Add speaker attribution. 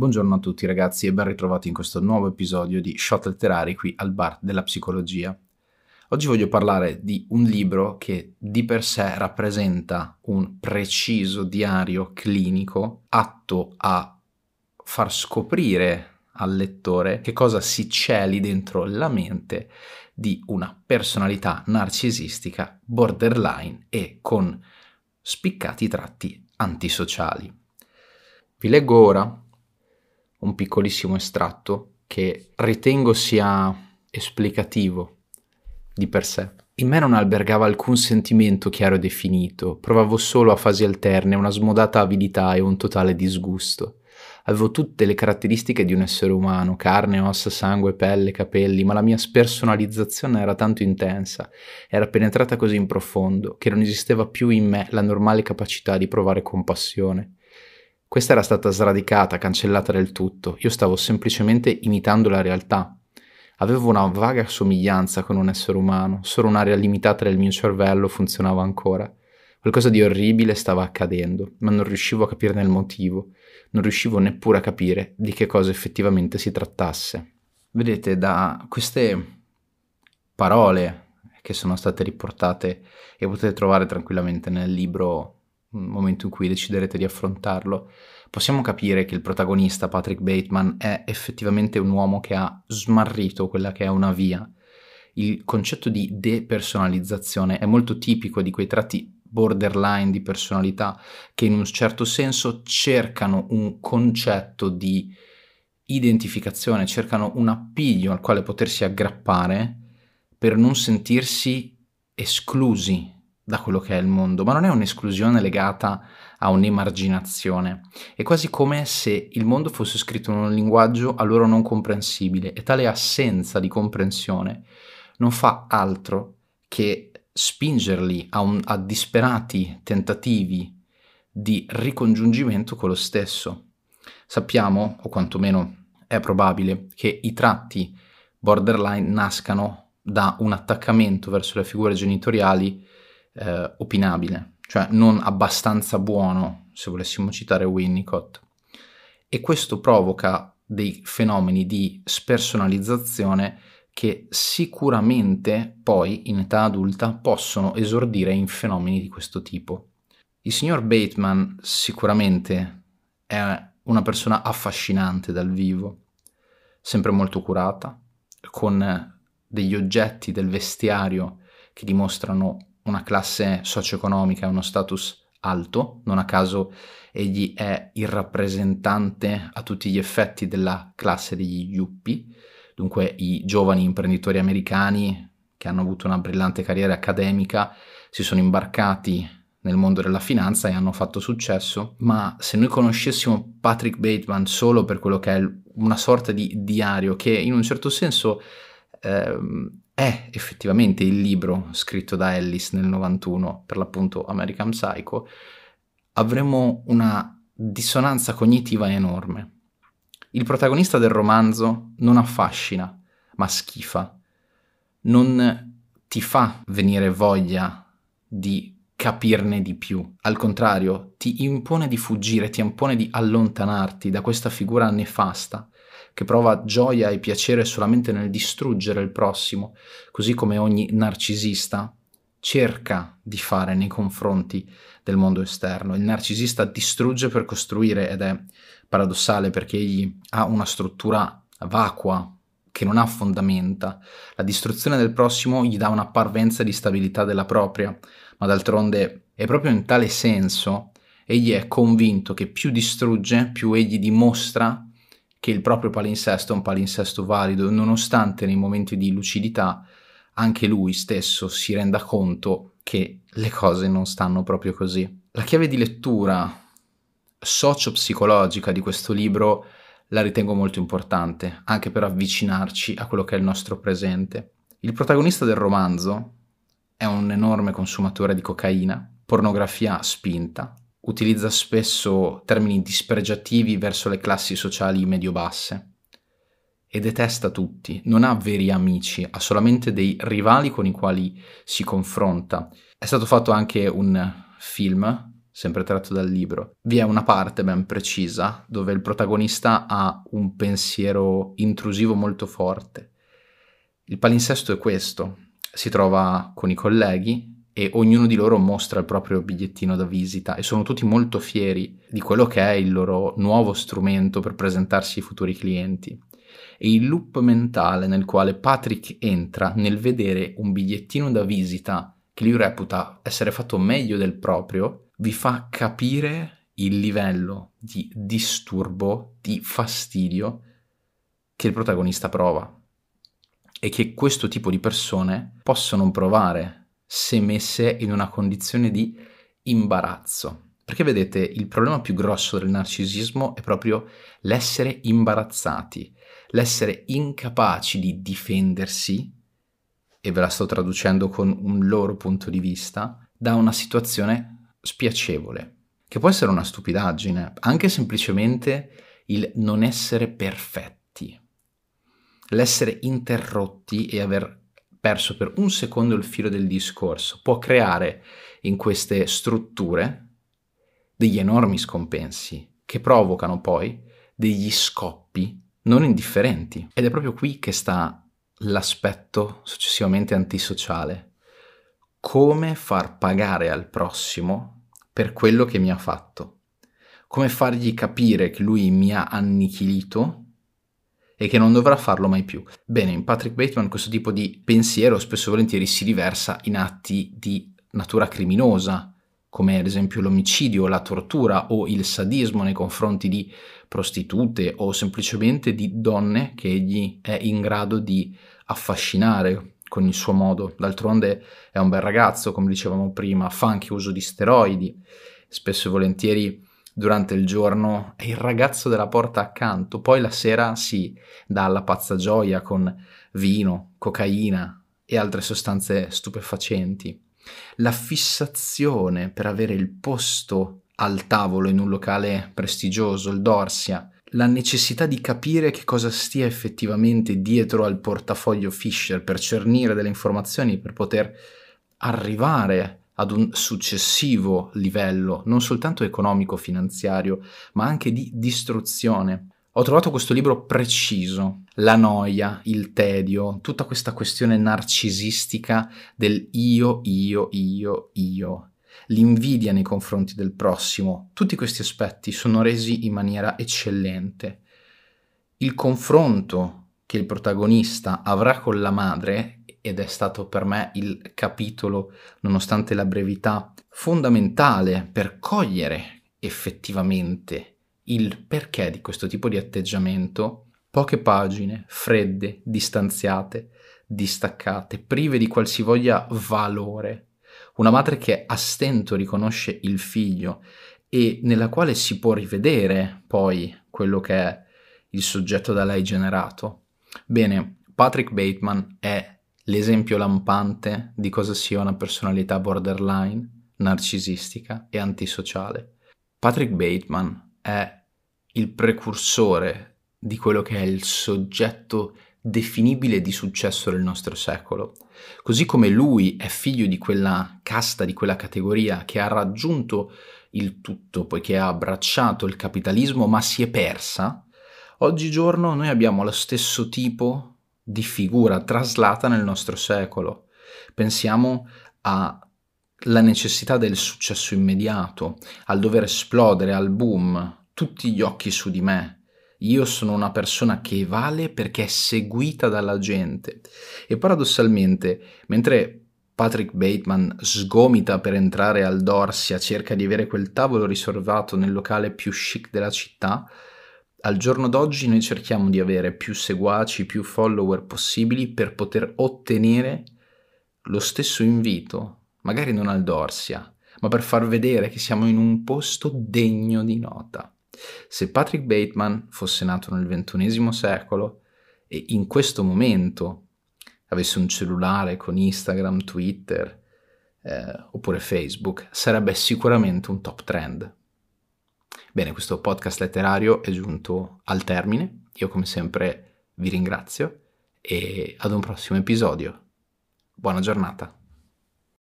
Speaker 1: Buongiorno a tutti ragazzi e ben ritrovati in questo nuovo episodio di Shot Letterari qui al bar della psicologia. Oggi voglio parlare di un libro che di per sé rappresenta un preciso diario clinico atto a far scoprire al lettore che cosa si celi dentro la mente di una personalità narcisistica borderline e con spiccati tratti antisociali. Vi leggo ora un piccolissimo estratto che ritengo sia esplicativo di per sé. In me non albergava alcun sentimento chiaro e definito, provavo solo a fasi alterne una smodata avidità e un totale disgusto. Avevo tutte le caratteristiche di un essere umano, carne, ossa, sangue, pelle, capelli, ma la mia spersonalizzazione era tanto intensa, era penetrata così in profondo, che non esisteva più in me la normale capacità di provare compassione. Questa era stata sradicata, cancellata del tutto. Io stavo semplicemente imitando la realtà. Avevo una vaga somiglianza con un essere umano, solo un'area limitata del mio cervello funzionava ancora. Qualcosa di orribile stava accadendo, ma non riuscivo a capirne il motivo, non riuscivo neppure a capire di che cosa effettivamente si trattasse. Vedete, da queste parole che sono state riportate e potete trovare tranquillamente nel libro momento in cui deciderete di affrontarlo, possiamo capire che il protagonista, Patrick Bateman, è effettivamente un uomo che ha smarrito quella che è una via. Il concetto di depersonalizzazione è molto tipico di quei tratti borderline di personalità che in un certo senso cercano un concetto di identificazione, cercano un appiglio al quale potersi aggrappare per non sentirsi esclusi da quello che è il mondo, ma non è un'esclusione legata a un'emarginazione. È quasi come se il mondo fosse scritto in un linguaggio a loro non comprensibile e tale assenza di comprensione non fa altro che spingerli a, un, a disperati tentativi di ricongiungimento con lo stesso. Sappiamo, o quantomeno è probabile, che i tratti borderline nascano da un attaccamento verso le figure genitoriali eh, opinabile, cioè non abbastanza buono, se volessimo citare Winnicott. E questo provoca dei fenomeni di spersonalizzazione che sicuramente poi in età adulta possono esordire in fenomeni di questo tipo. Il signor Bateman sicuramente è una persona affascinante dal vivo, sempre molto curata, con degli oggetti del vestiario che dimostrano una classe socio-economica uno status alto, non a caso egli è il rappresentante a tutti gli effetti della classe degli yuppie, dunque i giovani imprenditori americani che hanno avuto una brillante carriera accademica si sono imbarcati nel mondo della finanza e hanno fatto successo, ma se noi conoscessimo Patrick Bateman solo per quello che è una sorta di diario che in un certo senso ehm, è effettivamente il libro scritto da Ellis nel 91, per l'appunto American Psycho, avremo una dissonanza cognitiva enorme. Il protagonista del romanzo non affascina, ma schifa. Non ti fa venire voglia di capirne di più. Al contrario, ti impone di fuggire, ti impone di allontanarti da questa figura nefasta che prova gioia e piacere solamente nel distruggere il prossimo, così come ogni narcisista cerca di fare nei confronti del mondo esterno. Il narcisista distrugge per costruire ed è paradossale perché egli ha una struttura vacua che non ha fondamenta. La distruzione del prossimo gli dà una parvenza di stabilità della propria, ma d'altronde è proprio in tale senso egli è convinto che più distrugge, più egli dimostra che il proprio palinsesto è un palinsesto valido, nonostante nei momenti di lucidità anche lui stesso si renda conto che le cose non stanno proprio così. La chiave di lettura socio-psicologica di questo libro la ritengo molto importante, anche per avvicinarci a quello che è il nostro presente. Il protagonista del romanzo è un enorme consumatore di cocaina, pornografia spinta, utilizza spesso termini dispregiativi verso le classi sociali medio-basse e detesta tutti, non ha veri amici, ha solamente dei rivali con i quali si confronta. È stato fatto anche un film sempre tratto dal libro, vi è una parte ben precisa dove il protagonista ha un pensiero intrusivo molto forte. Il palinsesto è questo, si trova con i colleghi e ognuno di loro mostra il proprio bigliettino da visita e sono tutti molto fieri di quello che è il loro nuovo strumento per presentarsi ai futuri clienti. E il loop mentale nel quale Patrick entra nel vedere un bigliettino da visita che lui reputa essere fatto meglio del proprio, vi fa capire il livello di disturbo, di fastidio che il protagonista prova e che questo tipo di persone possono provare se messe in una condizione di imbarazzo. Perché vedete, il problema più grosso del narcisismo è proprio l'essere imbarazzati, l'essere incapaci di difendersi e ve la sto traducendo con un loro punto di vista, da una situazione spiacevole, che può essere una stupidaggine, anche semplicemente il non essere perfetti, l'essere interrotti e aver perso per un secondo il filo del discorso può creare in queste strutture degli enormi scompensi che provocano poi degli scoppi non indifferenti. Ed è proprio qui che sta l'aspetto successivamente antisociale. Come far pagare al prossimo per quello che mi ha fatto? Come fargli capire che lui mi ha annichilito e che non dovrà farlo mai più? Bene, in Patrick Bateman questo tipo di pensiero spesso e volentieri si riversa in atti di natura criminosa, come ad esempio l'omicidio, la tortura o il sadismo nei confronti di prostitute o semplicemente di donne che egli è in grado di affascinare con il suo modo. D'altronde è un bel ragazzo, come dicevamo prima, fa anche uso di steroidi, spesso e volentieri durante il giorno è il ragazzo della porta accanto, poi la sera si dà alla pazza gioia con vino, cocaina e altre sostanze stupefacenti. La fissazione per avere il posto al tavolo in un locale prestigioso, il Dorsia, la necessità di capire che cosa stia effettivamente dietro al portafoglio Fisher per cernire delle informazioni per poter arrivare ad un successivo livello, non soltanto economico-finanziario, ma anche di distruzione. Ho trovato questo libro preciso, la noia, il tedio, tutta questa questione narcisistica del io, io, io, io l'invidia nei confronti del prossimo, tutti questi aspetti sono resi in maniera eccellente. Il confronto che il protagonista avrà con la madre, ed è stato per me il capitolo, nonostante la brevità, fondamentale per cogliere effettivamente il perché di questo tipo di atteggiamento, poche pagine, fredde, distanziate, distaccate, prive di qualsivoglia valore, una madre che a stento riconosce il figlio e nella quale si può rivedere poi quello che è il soggetto da lei generato. Bene, Patrick Bateman è l'esempio lampante di cosa sia una personalità borderline, narcisistica e antisociale. Patrick Bateman è il precursore di quello che è il soggetto definibile di successo del nostro secolo. Così come lui è figlio di quella casta, di quella categoria che ha raggiunto il tutto poiché ha abbracciato il capitalismo ma si è persa, oggigiorno noi abbiamo lo stesso tipo di figura traslata nel nostro secolo. Pensiamo alla necessità del successo immediato, al dover esplodere, al boom, tutti gli occhi su di me, io sono una persona che vale perché è seguita dalla gente. E paradossalmente, mentre Patrick Bateman sgomita per entrare al Dorsia, cerca di avere quel tavolo riservato nel locale più chic della città, al giorno d'oggi noi cerchiamo di avere più seguaci, più follower possibili per poter ottenere lo stesso invito, magari non al Dorsia, ma per far vedere che siamo in un posto degno di nota. Se Patrick Bateman fosse nato nel ventunesimo secolo e in questo momento avesse un cellulare con Instagram, Twitter eh, oppure Facebook, sarebbe sicuramente un top trend. Bene, questo podcast letterario è giunto al termine. Io come sempre vi ringrazio e ad un prossimo episodio. Buona giornata.